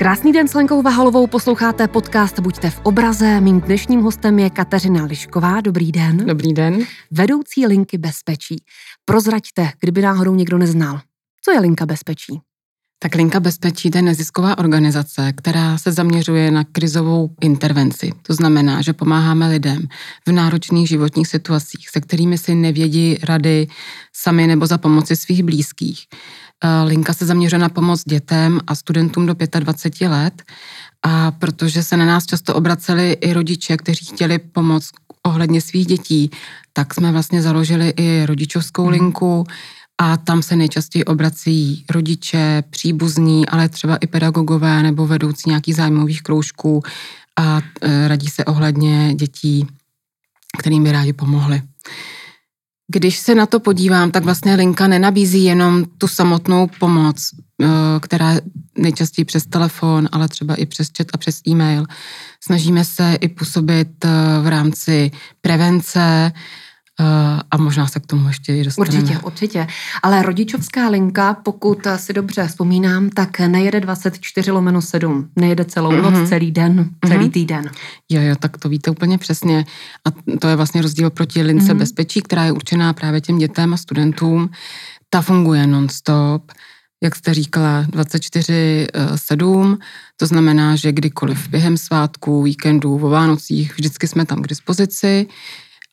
Krásný den s Lenkou Vahalovou, posloucháte podcast Buďte v obraze. Mým dnešním hostem je Kateřina Lišková. Dobrý den. Dobrý den. Vedoucí linky bezpečí. Prozraďte, kdyby náhodou někdo neznal. Co je linka bezpečí? Tak Linka bezpečí je nezisková organizace, která se zaměřuje na krizovou intervenci. To znamená, že pomáháme lidem v náročných životních situacích, se kterými si nevědí rady sami nebo za pomoci svých blízkých. Eh, Linka se zaměřuje na pomoc dětem a studentům do 25 let a protože se na nás často obraceli i rodiče, kteří chtěli pomoc ohledně svých dětí, tak jsme vlastně založili i rodičovskou mhm. linku, a tam se nejčastěji obrací rodiče, příbuzní, ale třeba i pedagogové nebo vedoucí nějakých zájmových kroužků a e, radí se ohledně dětí, kterým by rádi pomohli. Když se na to podívám, tak vlastně linka nenabízí jenom tu samotnou pomoc, e, která nejčastěji přes telefon, ale třeba i přes chat a přes e-mail. Snažíme se i působit e, v rámci prevence, Eh, a možná se k tomu ještě i dostaneme. Určitě, určitě. Ale rodičovská linka, pokud si dobře vzpomínám, tak nejede 24 lomeno 7. Nejede celou mm-hmm. noc, celý den, celý mm-hmm. týden. Jo, jo, tak to víte úplně přesně. A to je vlastně rozdíl proti lince mm-hmm. bezpečí, která je určená právě těm dětem a studentům. Ta funguje non-stop jak jste říkala, 24-7, to znamená, že kdykoliv během svátků, víkendů, o Vánocích, vždycky jsme tam k dispozici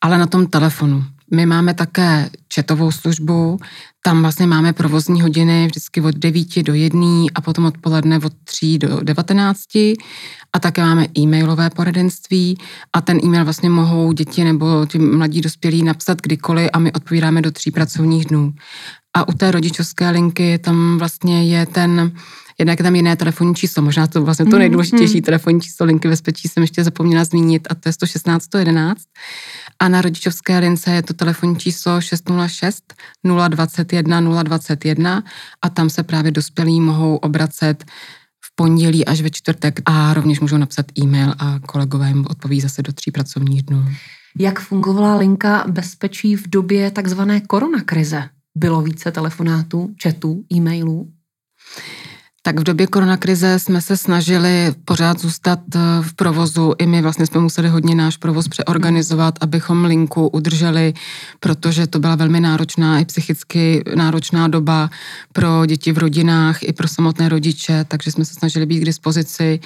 ale na tom telefonu. My máme také četovou službu, tam vlastně máme provozní hodiny vždycky od 9 do 1 a potom odpoledne od 3 do 19 a také máme e-mailové poradenství a ten e-mail vlastně mohou děti nebo ti mladí dospělí napsat kdykoliv a my odpovídáme do tří pracovních dnů. A u té rodičovské linky tam vlastně je ten Jednak je tam jiné telefonní číslo, možná to vlastně to mhm, nejdůležitější mm. telefonní číslo linky bezpečí jsem ještě zapomněla zmínit a to je 116 111. A na rodičovské lince je to telefonní číslo 606 021 021 a tam se právě dospělí mohou obracet v pondělí až ve čtvrtek a rovněž můžou napsat e-mail a kolegové jim odpoví zase do tří pracovních dnů. Jak fungovala linka bezpečí v době takzvané koronakrize? Bylo více telefonátů, chatů, e-mailů? Tak v době koronakrize jsme se snažili pořád zůstat eh, v provozu. I my vlastně jsme museli hodně náš provoz přeorganizovat, abychom linku udrželi, protože to byla velmi náročná i psychicky náročná doba pro děti v rodinách i pro samotné rodiče, takže jsme se snažili být k dispozici.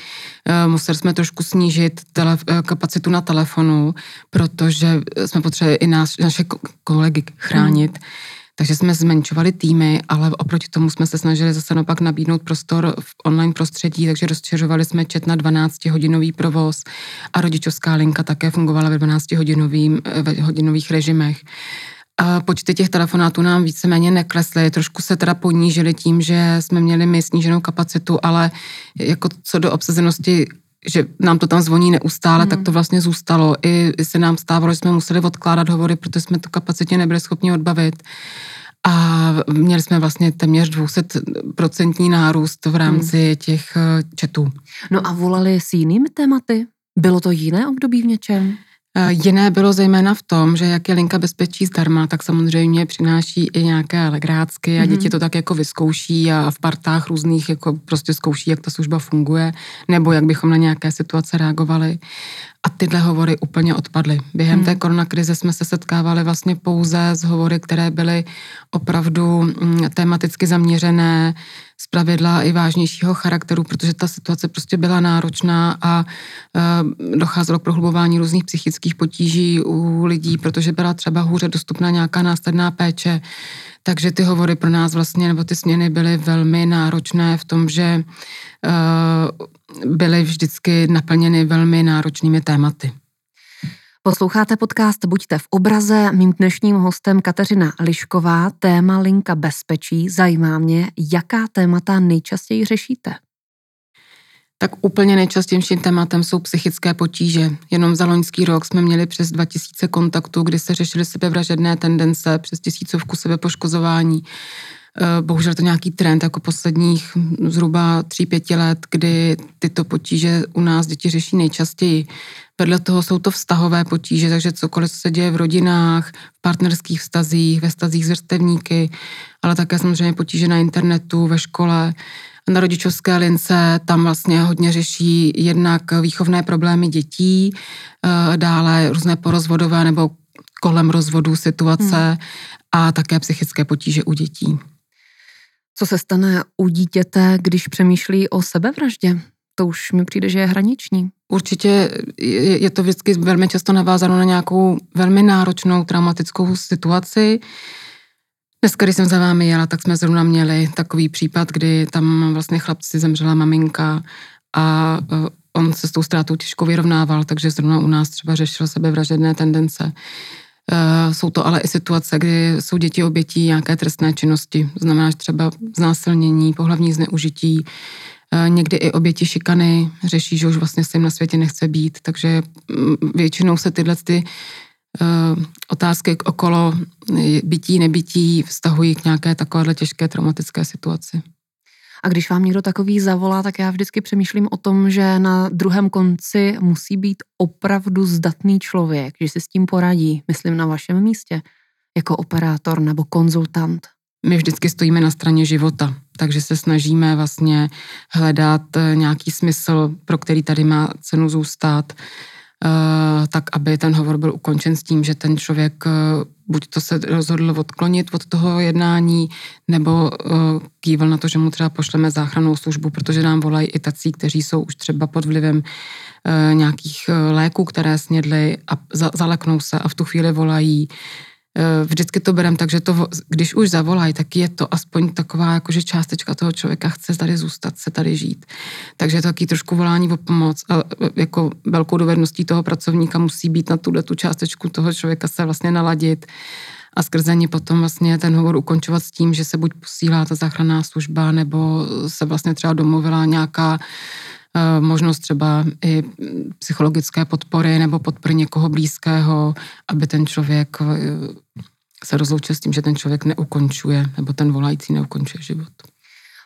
Eh, museli jsme trošku snížit eh, kapacitu na telefonu, protože jsme potřebovali i nás, naše kolegy chránit. Mm takže jsme zmenšovali týmy, ale oproti tomu jsme se snažili zase naopak nabídnout prostor v online prostředí, takže rozšiřovali jsme čet na 12-hodinový provoz a rodičovská linka také fungovala ve 12-hodinových režimech. A počty těch telefonátů nám víceméně neklesly, trošku se teda ponížily tím, že jsme měli my sníženou kapacitu, ale jako co do obsazenosti že nám to tam zvoní neustále, mm. tak to vlastně zůstalo. I, I se nám stávalo, že jsme museli odkládat hovory, protože jsme tu kapacitě nebyli schopni odbavit. A měli jsme vlastně téměř 200% nárůst v rámci mm. těch eh, četů. No a volali s jinými tématy? Bylo to jiné období v něčem? Jiné bylo zejména v tom, že jak je linka bezpečí zdarma, tak samozřejmě přináší i nějaké legrácky a děti mhm. to tak jako vyzkouší a v partách různých jako prostě zkouší, jak ta služba funguje, nebo jak bychom na nějaké situace reagovali. A tyhle hovory úplně odpadly. Během hmm. té koronakrize jsme se setkávali vlastně pouze s hovory, které byly opravdu mm, tematicky zaměřené, z pravidla i vážnějšího charakteru, protože ta situace prostě byla náročná a e, docházelo k prohlubování různých psychických potíží u lidí, protože byla třeba hůře dostupná nějaká následná péče. Takže ty hovory pro nás vlastně, nebo ty směny byly velmi náročné v tom, že e, byly vždycky naplněny velmi náročnými tématy. Posloucháte podcast Buďte v obraze. Mým dnešním hostem Kateřina Lišková, téma linka bezpečí. Zajímá mě, jaká témata nejčastěji řešíte? Tak úplně nejčastějším tématem jsou psychické potíže. Jenom za loňský rok jsme měli přes 2000 kontaktů, kdy se řešily sebevražedné tendence, přes tisícovku sebepoškozování. Eh, bohužel to nějaký trend jako posledních zhruba tří, pěti let, kdy tyto potíže u nás děti řeší nejčastěji. Vedle toho jsou to vztahové potíže, takže cokoliv se děje v rodinách, v partnerských vztazích, ve vztazích s vrstevníky, ale také samozřejmě potíže na internetu, ve škole. Na rodičovské lince tam vlastně hodně řeší jednak výchovné problémy dětí, eh, dále různé porozvodové nebo kolem rozvodu situace hmm. a také psychické potíže u dětí. Co se stane u dítěte, když přemýšlí o sebevraždě? To už mi přijde, že je hraniční. Určitě je to vždycky velmi často navázáno na nějakou velmi náročnou traumatickou situaci. Dneska, když jsem za vámi jela, tak jsme zrovna měli takový případ, kdy tam vlastně chlapci zemřela maminka a e, on se s tou ztrátou těžko vyrovnával, takže zrovna u nás třeba řešil sebevražedné tendence. Eh, jsou to ale i situace, kdy jsou děti obětí nějaké trestné činnosti, znamená třeba znásilnění, pohlavní zneužití, eh, někdy i oběti šikany řeší, že už vlastně se jim na světě nechce být, takže mm, většinou se tyhle ty eh, otázky okolo bytí, nebytí vztahují k nějaké takovéhle těžké traumatické situaci. A když vám někdo takový zavolá, tak já vždycky přemýšlím o tom, že na druhém konci musí být opravdu zdatný člověk, že si s tím poradí, myslím na vašem místě, jako operátor nebo konzultant. My vždycky stojíme na straně života, takže se snažíme vlastně hledat eh, nějaký smysl, pro který tady má cenu zůstat, tak aby ten hovor byl ukončen s tím, že ten člověk eh, buď to se rozhodl odklonit od toho jednání, nebo eh, kýval na to, že mu třeba pošleme záchrannou službu, protože nám volají i tací, kteří jsou už třeba pod vlivem nějakých léků, které snědli a zaleknou se a v tu chvíli volají Eh, vždycky to berem tak, že to, když už zavolají, tak je to aspoň taková jakože částečka toho člověka chce tady zůstat, se tady žít. Takže je to taky trošku volání o pomoc a eh, jako velkou dovedností toho pracovníka musí být na tuhle tu částečku toho člověka se vlastně naladit a skrze ně potom vlastně ten hovor ukončovat s tím, že se buď posílá ta záchranná služba, nebo se vlastně třeba domluvila nějaká Eh, možnost třeba i psychologické podpory nebo podpory někoho blízkého, aby ten člověk eh, se rozloučil s tím, že ten člověk neukončuje, nebo ten volající neukončuje život.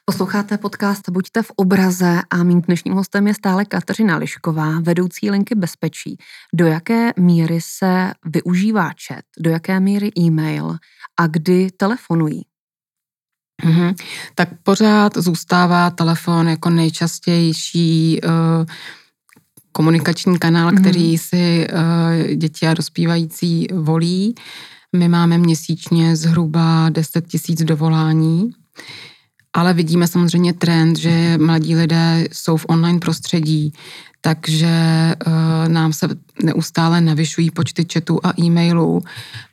Posloucháte podcast Buďte v obraze a mým dnešním hostem je stále Kateřina Lišková, vedoucí linky bezpečí. Do jaké míry se využívá chat, do jaké míry e-mail a kdy telefonují? Mm-hmm. Tak pořád zůstává telefon jako nejčastější uh, komunikační kanál, mm-hmm. který si uh, děti a dospívající volí. My máme měsíčně zhruba 10 tisíc dovolání, ale vidíme samozřejmě trend, že mladí lidé jsou v online prostředí, takže uh, nám se neustále navyšují počty chatů a e-mailů.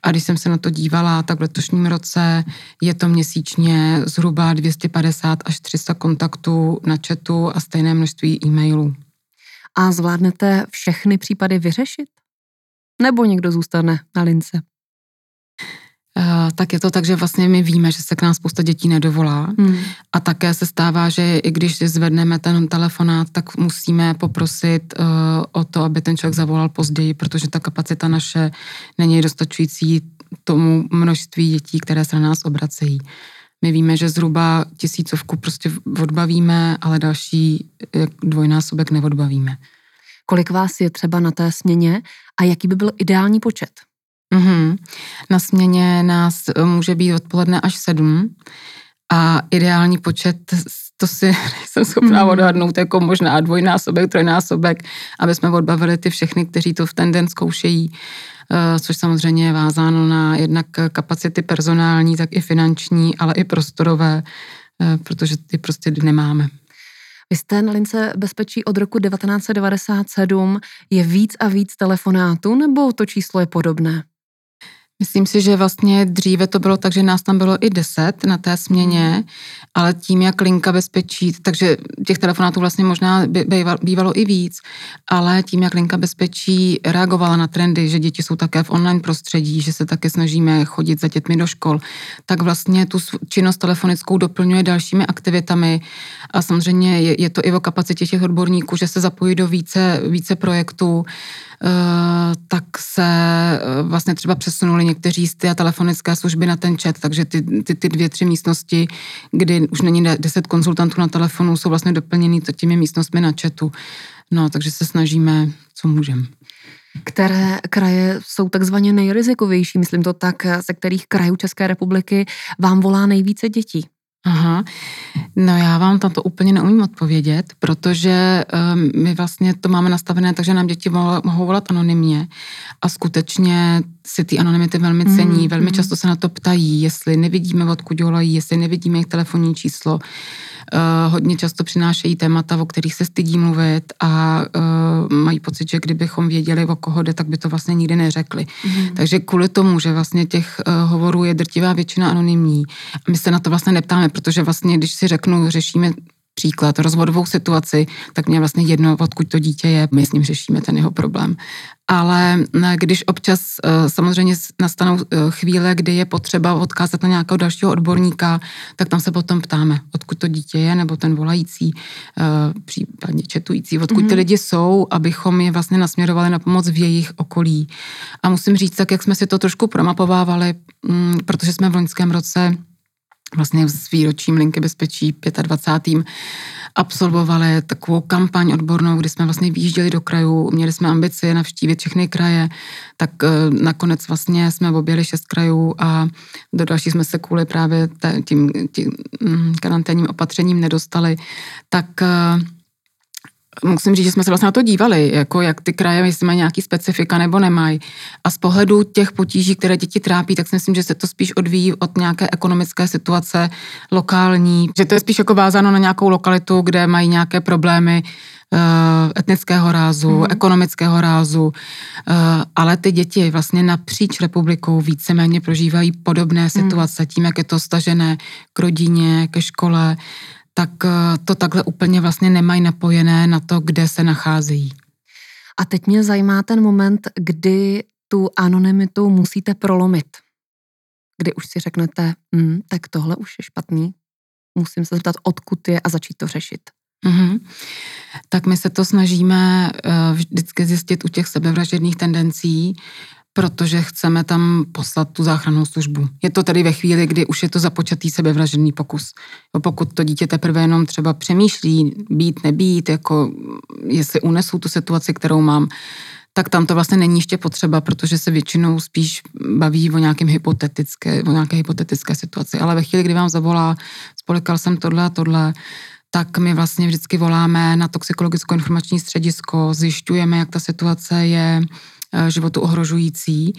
A když jsem se na to dívala, tak v letošním roce je to měsíčně zhruba 250 až 300 kontaktů na chatu a stejné množství e-mailů. A zvládnete všechny případy vyřešit? Nebo někdo zůstane na lince? Tak je to tak, že vlastně my víme, že se k nám spousta dětí nedovolá hmm. a také se stává, že i když zvedneme ten telefonát, tak musíme poprosit uh, o to, aby ten člověk zavolal později, protože ta kapacita naše není dostačující tomu množství dětí, které se na nás obracejí. My víme, že zhruba tisícovku prostě odbavíme, ale další dvojnásobek neodbavíme. Kolik vás je třeba na té směně a jaký by byl ideální počet? Mm-hmm. Na směně nás eh, může být odpoledne až sedm a ideální počet, to si jsem schopná mm. odhadnout jako možná dvojnásobek, trojnásobek, aby jsme odbavili ty všechny, kteří to v ten den zkoušejí, eh, což samozřejmě je vázáno na jednak kapacity personální, tak i finanční, ale i prostorové, eh, protože ty prostě nemáme. Vy jste na lince bezpečí od roku 1997. Je víc a víc telefonátů, nebo to číslo je podobné? Myslím si, že vlastně dříve to bylo tak, že nás tam bylo i deset na té směně, ale tím, jak linka bezpečí, takže těch telefonátů vlastně možná bývalo i víc, ale tím, jak linka bezpečí reagovala na trendy, že děti jsou také v online prostředí, že se také snažíme chodit za dětmi do škol, tak vlastně tu činnost telefonickou doplňuje dalšími aktivitami. A samozřejmě je, je to i o kapacitě těch odborníků, že se zapojí do více, více projektů tak se vlastně třeba přesunuli někteří z té telefonické služby na ten chat, takže ty, ty, ty dvě, tři místnosti, kdy už není deset konzultantů na telefonu, jsou vlastně doplněny těmi místnostmi na chatu. No, takže se snažíme, co můžeme. Které kraje jsou takzvaně nejrizikovější, myslím to tak, ze kterých krajů České republiky vám volá nejvíce dětí? Aha, no já vám tam to úplně neumím odpovědět, protože um, my vlastně to máme nastavené takže nám děti mohou volat anonymně a skutečně si ty anonymity velmi cení, mm, velmi mm. často se na to ptají, jestli nevidíme, odkud volají, jestli nevidíme jejich telefonní číslo. Uh, hodně často přinášejí témata, o kterých se stydí mluvit a uh, mají pocit, že kdybychom věděli, o koho jde, tak by to vlastně nikdy neřekli. Mm. Takže kvůli tomu, že vlastně těch uh, hovorů je drtivá většina anonymní, my se na to vlastně neptáme, protože vlastně, když si řeknu, řešíme příklad, rozvodovou situaci, tak mě vlastně jedno, odkud to dítě je, my s ním řešíme ten jeho problém. Ale eh, když občas eh, samozřejmě nastanou eh, chvíle, kdy je potřeba odkázat na nějakého dalšího odborníka, tak tam se potom ptáme, odkud to dítě je, nebo ten volající, případně četující, odkud mm-hmm. ty mhm. lidi jsou, abychom je vlastně nasměrovali na pomoc v jejich okolí. A musím říct, tak jak jsme si to trošku promapovávali, mm, protože jsme v loňském roce vlastně s výročím Linky bezpečí 25. absolvovali takovou kampaň odbornou, kdy jsme vlastně výjížděli do krajů, měli jsme ambici navštívit všechny kraje, tak eh, nakonec vlastně jsme objeli šest krajů a do další jsme se kvůli právě tím, tím mm, karanténním opatřením nedostali, tak eh, musím říct, že jsme se vlastně na to dívali, jako jak ty kraje, jestli mají nějaký specifika nebo nemají. A z pohledu těch potíží, které děti trápí, tak si myslím, že se to spíš odvíjí od nějaké ekonomické situace lokální, že to je spíš jako vázáno na nějakou lokalitu, kde mají nějaké problémy uh, etnického rázu, mm. ekonomického rázu, uh, ale ty děti vlastně napříč republikou víceméně prožívají podobné mhm. situace mm. tím, jak je to stažené k rodině, ke škole, tak eh, to takhle úplně vlastně nemají napojené na to, kde se nacházejí. A teď mě zajímá ten moment, kdy tu anonymitu musíte prolomit. Kdy už si řeknete, hm, tak tohle už je špatný, musím se zeptat, odkud je a začít to řešit. Mm-hmm. Tak my se to snažíme uh, vždycky zjistit u těch sebevražedných tendencí, protože chceme tam poslat tu záchrannou službu. Je to tedy ve chvíli, kdy už je to započatý sebevražený pokus. Pokud to dítě teprve jenom třeba přemýšlí, být, nebýt, jako jestli unesu tu situaci, kterou mám, tak tam to vlastně není ještě potřeba, protože se většinou spíš baví o nějakém hypotetické, o nějaké hypotetické situaci. Ale ve chvíli, kdy vám zavolá, spolikal jsem tohle a tohle, tak my vlastně vždycky voláme na toxikologicko-informační středisko, zjišťujeme, jak ta situace je, životu ohrožující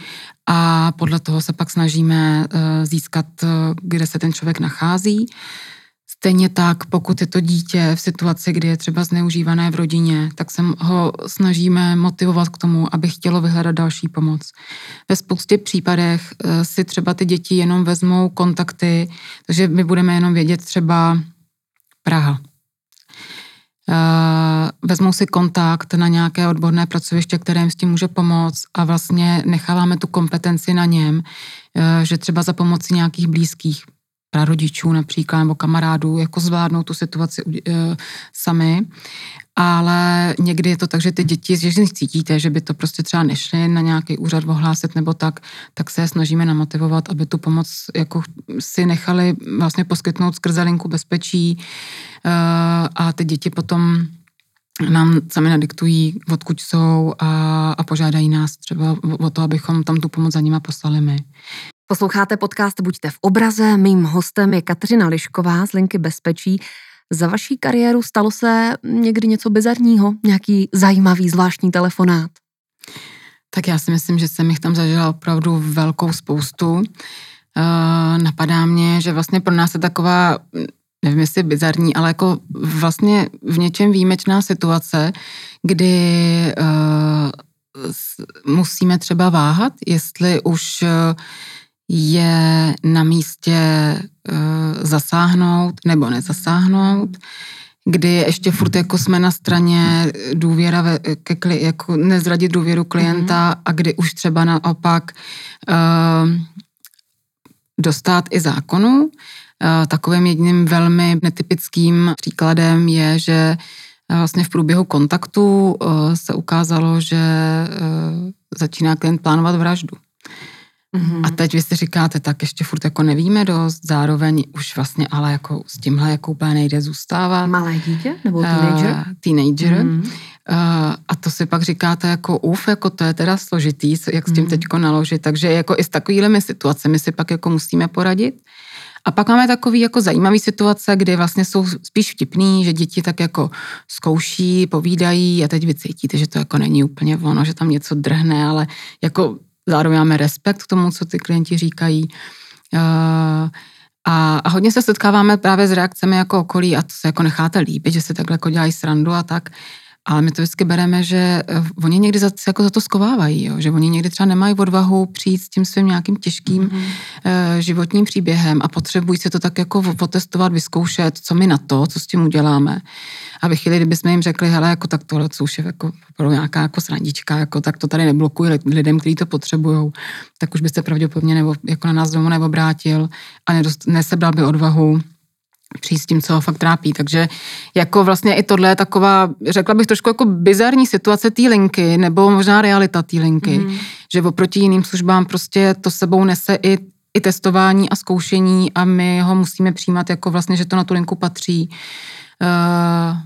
a podle toho se pak snažíme eh, získat, eh, kde se ten člověk nachází. Stejně tak, pokud je to dítě v situaci, kdy je třeba zneužívané v rodině, tak se ho snažíme motivovat k tomu, aby chtělo vyhledat další pomoc. Ve spoustě případech si třeba ty děti jenom vezmou kontakty, takže my budeme jenom vědět třeba Praha, Eh, vezmou si kontakt na nějaké odborné pracoviště, které jim s tím může pomoct a vlastně necháváme tu kompetenci na něm, eh, že třeba za pomoci nějakých blízkých prarodičů například nebo kamarádů jako zvládnou tu situaci uh, sami ale někdy je to tak, že ty děti, že cítíte, že by to prostě třeba nešly na nějaký úřad ohlásit nebo tak, tak se snažíme namotivovat, aby tu pomoc jako si nechali vlastně poskytnout skrze linku bezpečí uh, a ty děti potom nám sami nadiktují, odkud jsou a, a požádají nás třeba o to, abychom tam tu pomoc za nima poslali my. Posloucháte podcast Buďte v obraze. Mým hostem je Kateřina Lišková z Linky Bezpečí. Za vaší kariéru stalo se někdy něco bizarního, nějaký zajímavý, zvláštní telefonát? Tak já si myslím, že jsem jich tam zažila opravdu velkou spoustu. Uh, napadá mě, že vlastně pro nás je taková, nevím jestli bizarní, ale jako vlastně v něčem výjimečná situace, kdy uh, musíme třeba váhat, jestli už uh, je na místě uh, zasáhnout nebo nezasáhnout, kdy ještě furt jako jsme na straně důvěra, ve, ke, kli, jako nezradit důvěru klienta mm-hmm. a kdy už třeba naopak uh, dostat i zákonu. Uh, takovým jedním velmi netypickým příkladem je, že vlastně v průběhu kontaktu se ukázalo, že začíná klient plánovat vraždu. Mm-hmm. A teď vy si říkáte, tak ještě furt jako nevíme dost, zároveň už vlastně ale jako s tímhle jako úplně nejde zůstávat. Malé dítě nebo teenager? Uh, teenager. Mm-hmm. Uh, a to si pak říkáte jako uf, jako to je teda složitý, jak s tím mm-hmm. teďko naložit. Takže jako i s takovými situacemi si pak jako musíme poradit. A pak máme takový jako zajímavý situace, kdy vlastně jsou spíš vtipný, že děti tak jako zkouší, povídají a teď vy cítíte, že to jako není úplně ono, že tam něco drhne, ale jako zároveň máme respekt k tomu, co ty klienti říkají. Uh, a, a hodně se setkáváme právě s reakcemi jako okolí a to se jako necháte líbit, že se takhle jako dělají srandu a tak. Ale my to vždycky bereme, že eh, oni někdy za, jako za to skovávají, jo? že oni někdy třeba nemají odvahu přijít s tím svým nějakým těžkým mm-hmm. životním příběhem a potřebují se to tak jako potestovat, vyzkoušet, co my na to, co s tím uděláme. A ve chvíli, kdybychom jim řekli, hele, jako tak tohle, co už je jako pro nějaká jako srandička, jako tak to tady neblokuje lidem, kteří to potřebují, tak už byste pravděpodobně nebo, jako na nás domů neobrátil a nedost, nesebral by odvahu přijít s tím, co ho fakt trápí. Takže jako vlastně i tohle je taková, řekla bych trošku jako bizarní situace té linky, nebo možná realita té linky, mm. že oproti jiným službám prostě to sebou nese i, i testování a zkoušení a my ho musíme přijímat jako vlastně, že to na tu linku patří. Uh,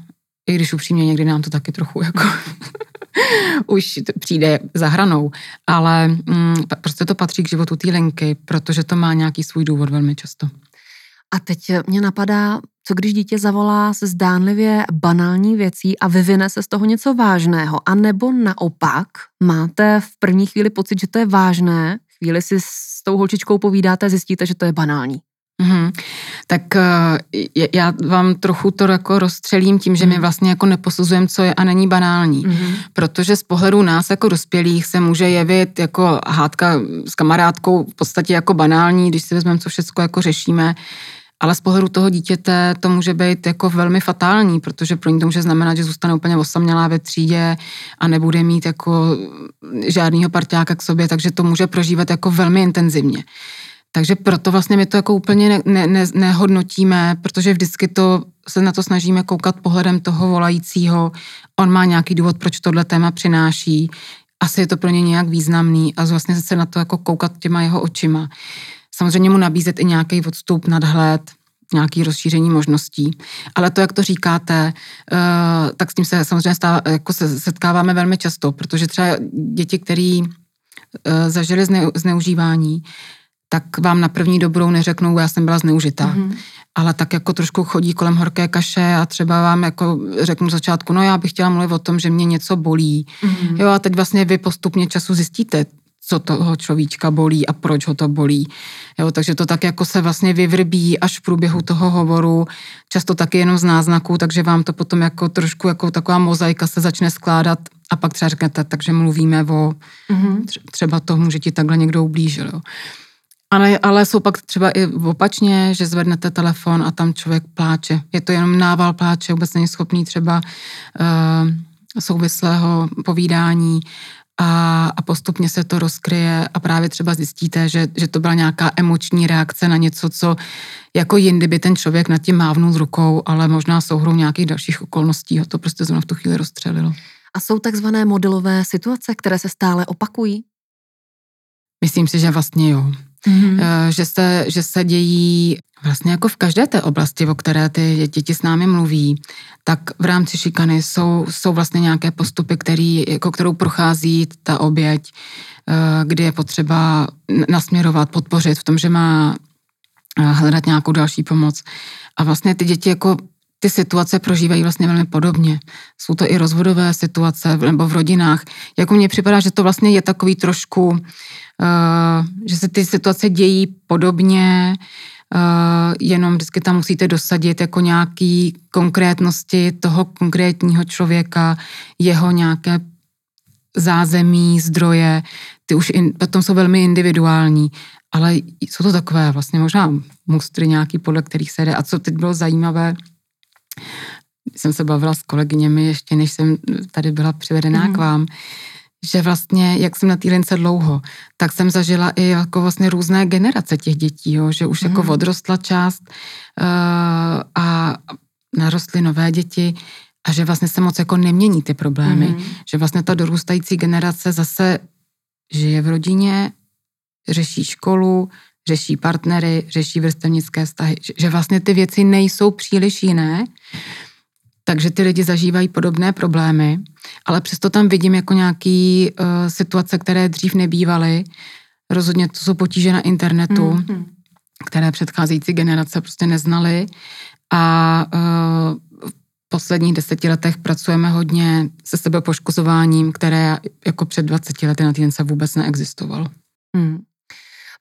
I když upřímně někdy nám to taky trochu jako už přijde za hranou, ale mm, prostě to patří k životu té linky, protože to má nějaký svůj důvod velmi často. A teď mě napadá, co když dítě zavolá se zdánlivě banální věcí a vyvine se z toho něco vážného, a nebo naopak máte v první chvíli pocit, že to je vážné, chvíli si s tou holčičkou povídáte a zjistíte, že to je banální. Mm-hmm. Tak uh, já vám trochu to jako rozstřelím tím, že my mhm. vlastně jako neposuzujeme, co je a není banální. Mm-hmm. Protože z pohledu nás jako dospělých se může jevit jako hádka s kamarádkou v podstatě jako banální, když si vezmeme, co všechno jako řešíme ale z pohledu toho dítěte to může být jako velmi fatální, protože pro ní to může znamenat, že zůstane úplně osamělá ve třídě a nebude mít jako žádného parťáka k sobě, takže to může prožívat jako velmi intenzivně. Takže proto vlastně my to jako úplně ne, ne, ne, nehodnotíme, protože vždycky to se na to snažíme koukat pohledem toho volajícího. On má nějaký důvod, proč tohle téma přináší. Asi je to pro ně nějak významný a vlastně se na to jako koukat těma jeho očima. Samozřejmě mu nabízet i nějaký odstup, nadhled, nějaký rozšíření možností. Ale to, jak to říkáte, eh, tak s tím se samozřejmě stává, jako se setkáváme velmi často, protože třeba děti, které eh, zažili zneužívání, tak vám na první dobrou neřeknou, já jsem byla zneužitá. Mm-hmm. Ale tak jako trošku chodí kolem horké kaše a třeba vám jako řeknu začátku, no já bych chtěla mluvit o tom, že mě něco bolí. Mm-hmm. Jo a teď vlastně vy postupně času zjistíte, co toho človíčka bolí a proč ho to bolí. Jo, takže to tak jako se vlastně vyvrbí až v průběhu toho hovoru, často taky jenom z náznaků, takže vám to potom jako trošku jako taková mozaika se začne skládat a pak třeba řeknete, takže mluvíme o mm-hmm. třeba tomu, že ti takhle někdo ublížil. Jo. Ale, ale jsou pak třeba i opačně, že zvednete telefon a tam člověk pláče. Je to jenom nával pláče, vůbec není schopný třeba uh, souvislého povídání a, a postupně se to rozkryje a právě třeba zjistíte, že, že to byla nějaká emoční reakce na něco, co jako jindy by ten člověk nad tím mávnul rukou, ale možná souhrou nějakých dalších okolností ho to prostě zrovna v tu chvíli rozstřelilo. A jsou takzvané modelové situace, které se stále opakují? Myslím si, že vlastně jo. Mm-hmm. Že, se, že se dějí vlastně jako v každé té oblasti, o které ty děti s námi mluví, tak v rámci šikany jsou, jsou vlastně nějaké postupy, který, jako kterou prochází ta oběť, eh, kdy je potřeba nasměrovat, podpořit v tom, že má eh, hledat nějakou další pomoc. A vlastně ty děti jako ty situace prožívají vlastně velmi podobně. Jsou to i rozvodové situace nebo v rodinách. Jako mně připadá, že to vlastně je takový trošku Eh, že se ty situace dějí podobně, uh, jenom vždycky tam musíte dosadit jako nějaký konkrétnosti toho konkrétního člověka, jeho nějaké zázemí, zdroje, ty už in, potom jsou velmi individuální, ale jsou to takové vlastně možná mustry nějaký, podle kterých se jde. A co teď bylo zajímavé, jsem se bavila s kolegyněmi ještě, než jsem tady byla přivedená mm. k vám, že vlastně, jak jsem na té lince dlouho, tak jsem zažila i jako vlastně různé generace těch dětí, jo, že už mm. jako mhm. odrostla část uh, a narostly nové děti a že vlastně se moc jako nemění ty problémy, mm. že vlastně ta dorůstající generace zase žije v rodině, řeší školu, řeší partnery, řeší vrstevnické vztahy, že vlastně ty věci nejsou příliš jiné, takže ty lidi zažívají podobné problémy, ale přesto tam vidím jako nějaký uh, situace, které dřív nebývaly. Rozhodně to jsou potíže na internetu, mm-hmm. které předcházející generace prostě neznaly a uh, v posledních deseti letech pracujeme hodně se sebepoškozováním, které jako před 20 lety na týden se vůbec neexistovalo. Mm.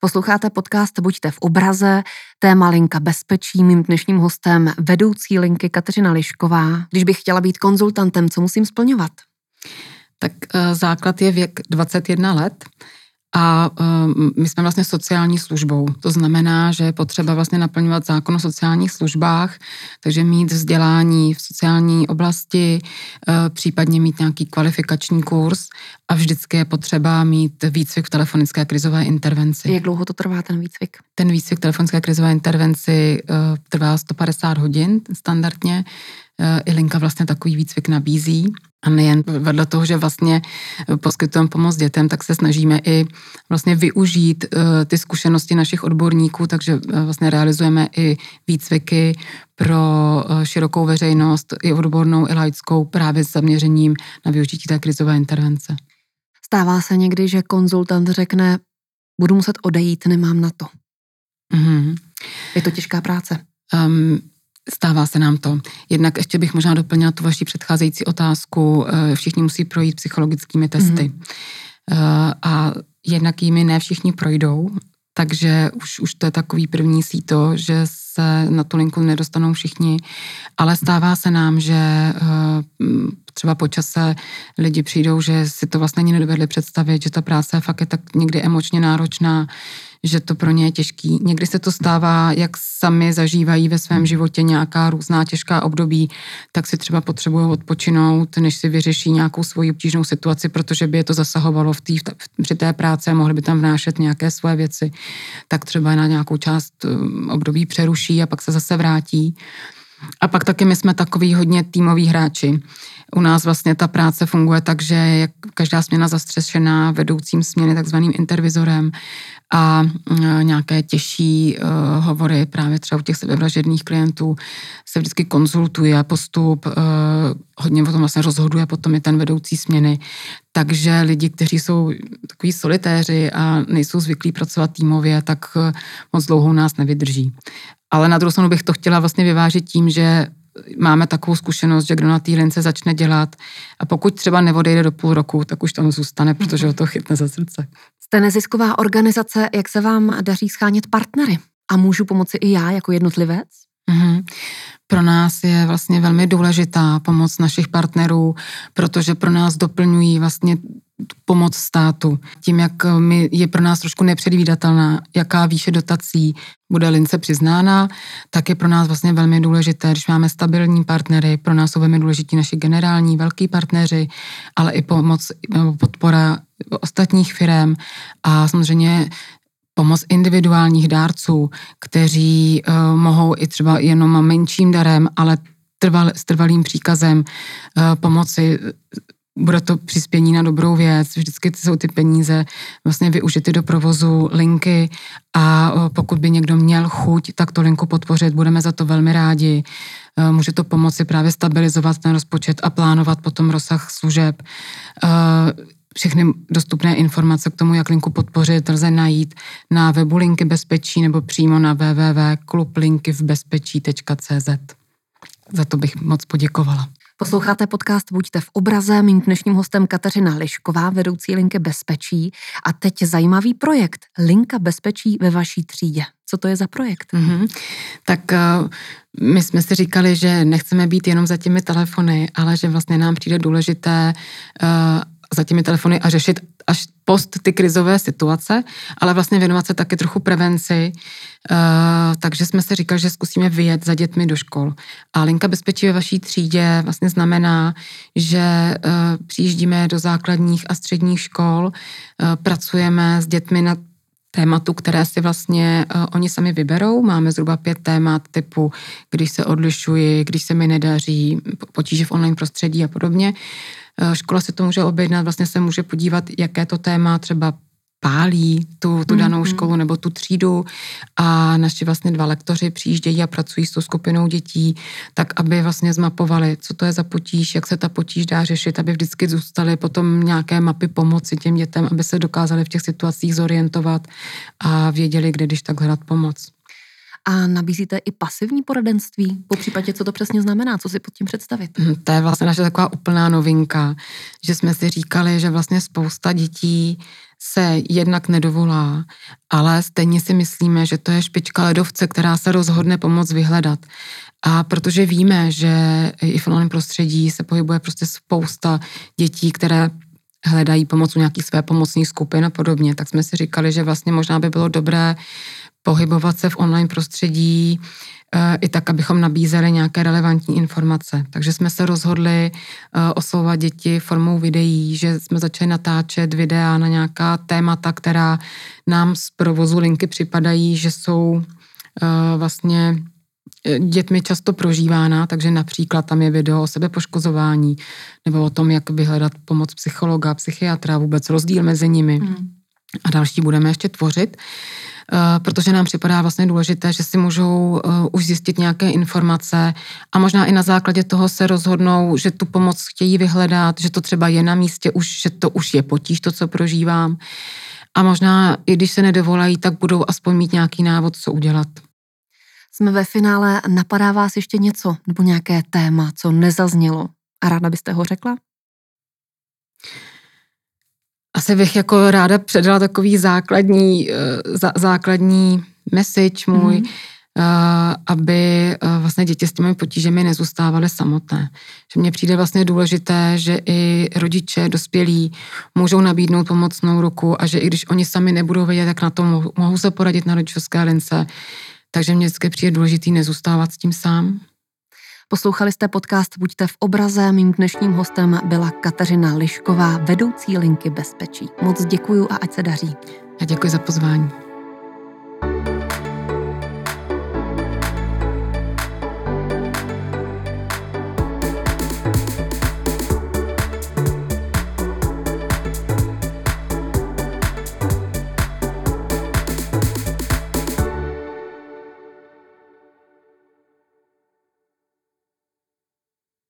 Posloucháte podcast Buďte v obraze, téma Linka bezpečí, mým dnešním hostem vedoucí linky Kateřina Lišková. Když bych chtěla být konzultantem, co musím splňovat? Tak uh, základ je věk 21 let a um, my jsme vlastně sociální službou. To znamená, že je potřeba vlastně naplňovat zákon o sociálních službách, takže mít vzdělání v sociální oblasti, uh, případně mít nějaký kvalifikační kurz a vždycky je potřeba mít výcvik v telefonické krizové intervenci. Jak dlouho to trvá ten výcvik? Ten výcvik telefonické krizové intervenci uh, trvá 150 hodin standardně. Uh, I Linka vlastně takový výcvik nabízí. A nejen vedle toho, že vlastně poskytujeme pomoc dětem, tak se snažíme i vlastně využít uh, ty zkušenosti našich odborníků, takže vlastně realizujeme i výcviky pro širokou veřejnost, i odbornou, i laickou, právě s zaměřením na využití té krizové intervence. Stává se někdy, že konzultant řekne, budu muset odejít, nemám na to. Mm-hmm. Je to těžká práce. Um, Stává se nám to. Jednak ještě bych možná doplnila tu vaši předcházející otázku. Eh, všichni musí projít psychologickými testy. Mm-hmm. A jednak jimi ne všichni projdou, takže už, už to je takový první síto, že se na tu linku nedostanou všichni, ale stává se nám, že eh, třeba po čase lidi přijdou, že si to vlastně ani nedovedli představit, že ta práce fakt je tak někdy emočně náročná, že to pro ně je těžký. Někdy se to stává, jak sami zažívají ve svém životě nějaká různá těžká období, tak si třeba potřebují odpočinout, než si vyřeší nějakou svoji obtížnou situaci, protože by je to zasahovalo v tý, při té práci a mohli by tam vnášet nějaké svoje věci. Tak třeba na nějakou část um, období přeruší a pak se zase vrátí. A pak taky my jsme takový hodně týmoví hráči. U nás vlastně ta práce funguje tak, že je každá směna zastřešená vedoucím směny takzvaným intervizorem a e, nějaké těžší uh, hovory právě třeba u těch sebevražedných klientů se vždycky konzultuje postup, uh, hodně o tom vlastně rozhoduje potom i ten vedoucí směny. Takže lidi, kteří jsou takový solitéři a nejsou zvyklí pracovat týmově, tak moc dlouho nás nevydrží. Ale na druhou stranu bych to chtěla vlastně vyvážit tím, že máme takovou zkušenost, že kdo na té lince začne dělat a pokud třeba neodejde do půl roku, tak už tam zůstane, protože ho to chytne za srdce. Jste nezisková organizace, jak se vám daří schánět partnery? A můžu pomoci i já jako jednotlivec? Mm-hmm. Pro nás je vlastně velmi důležitá pomoc našich partnerů, protože pro nás doplňují vlastně pomoc státu. Tím, jak my, je pro nás trošku nepředvídatelná, jaká výše dotací bude lince přiznána, tak je pro nás vlastně velmi důležité, když máme stabilní partnery, pro nás jsou velmi důležití naši generální velký partneři, ale i pomoc, podpora ostatních firm a samozřejmě pomoc individuálních dárců, kteří uh, mohou i třeba jenom menším darem, ale trval, s trvalým příkazem uh, pomoci bude to přispění na dobrou věc, vždycky jsou ty peníze vlastně využity do provozu linky a pokud by někdo měl chuť, tak to linku podpořit, budeme za to velmi rádi. E, může to pomoci právě stabilizovat ten rozpočet a plánovat potom rozsah služeb. E, všechny dostupné informace k tomu, jak linku podpořit, lze najít na webu Linky bezpečí nebo přímo na www.klublinkyvbezpečí.cz. Za to bych moc poděkovala. Posloucháte podcast Buďte v obraze. Mým dnešním hostem Kateřina Lišková, vedoucí linky bezpečí. A teď zajímavý projekt Linka bezpečí ve vaší třídě. Co to je za projekt? Mm-hmm. Tak uh, my jsme si říkali, že nechceme být jenom za těmi telefony, ale že vlastně nám přijde důležité uh, za těmi telefony a řešit až post ty krizové situace, ale vlastně věnovat se taky trochu prevenci. Uh, takže jsme si říkali, že zkusíme vyjet za dětmi do škol. A linka bezpečí ve vaší třídě vlastně znamená, že uh, přijíždíme do základních a středních škol, uh, pracujeme s dětmi na tématu, které si vlastně uh, oni sami vyberou. Máme zhruba pět témat typu, když se odlišuji, když se mi nedaří, potíže v online prostředí a podobně. Uh, škola si to může objednat, vlastně se může podívat, jaké to téma třeba pálí tu, tu danou mm-hmm. školu nebo tu třídu a naši vlastně dva lektoři přijíždějí a pracují s tou skupinou dětí, tak aby vlastně zmapovali, co to je za potíž, jak se ta potíž dá řešit, aby vždycky zůstaly potom nějaké mapy pomoci těm dětem, aby se dokázali v těch situacích zorientovat a věděli, kde když tak hledat pomoc. A nabízíte i pasivní poradenství? Po případě, co to přesně znamená? Co si pod tím představit? Hm, to je vlastně naše taková úplná novinka, že jsme si říkali, že vlastně spousta dětí se jednak nedovolá, ale stejně si myslíme, že to je špička ledovce, která se rozhodne pomoct vyhledat. A protože víme, že i v online prostředí se pohybuje prostě spousta dětí, které hledají pomoc u nějakých své pomocní skupin a podobně, tak jsme si říkali, že vlastně možná by bylo dobré pohybovat se v online prostředí eh, i tak, abychom nabízeli nějaké relevantní informace. Takže jsme se rozhodli eh, oslovovat děti formou videí, že jsme začali natáčet videa na nějaká témata, která nám z provozu linky připadají, že jsou eh, vlastně dětmi často prožívána, takže například tam je video o sebepoškozování nebo o tom, jak vyhledat pomoc psychologa, psychiatra, vůbec rozdíl mezi nimi. Hmm. A další budeme ještě tvořit. Eh, protože nám připadá vlastně důležité, že si můžou uh, už zjistit nějaké informace a možná i na základě toho se rozhodnou, že tu pomoc chtějí vyhledat, že to třeba je na místě, už, že to už je potíž, to, co prožívám. A možná i když se nedovolají, tak budou aspoň mít nějaký návod, co udělat. Jsme ve finále, napadá vás ještě něco nebo nějaké téma, co nezaznělo a ráda byste ho řekla? Asi bych jako ráda předala takový základní, eh, základní message můj, mm. aby eh, vlastně děti s těmi potížemi nezůstávaly samotné. Že mně přijde vlastně důležité, že i rodiče, dospělí můžou nabídnout pomocnou ruku a že i když oni sami nebudou vědět, jak na to mohou, mohou se poradit na rodičovské lince, takže mně vždycky přijde důležitý nezůstávat s tím sám. Poslouchali jste podcast Buďte v obraze. Mým dnešním hostem byla Kateřina Lišková, vedoucí linky bezpečí. Moc děkuju a ať se daří. Já děkuji za pozvání.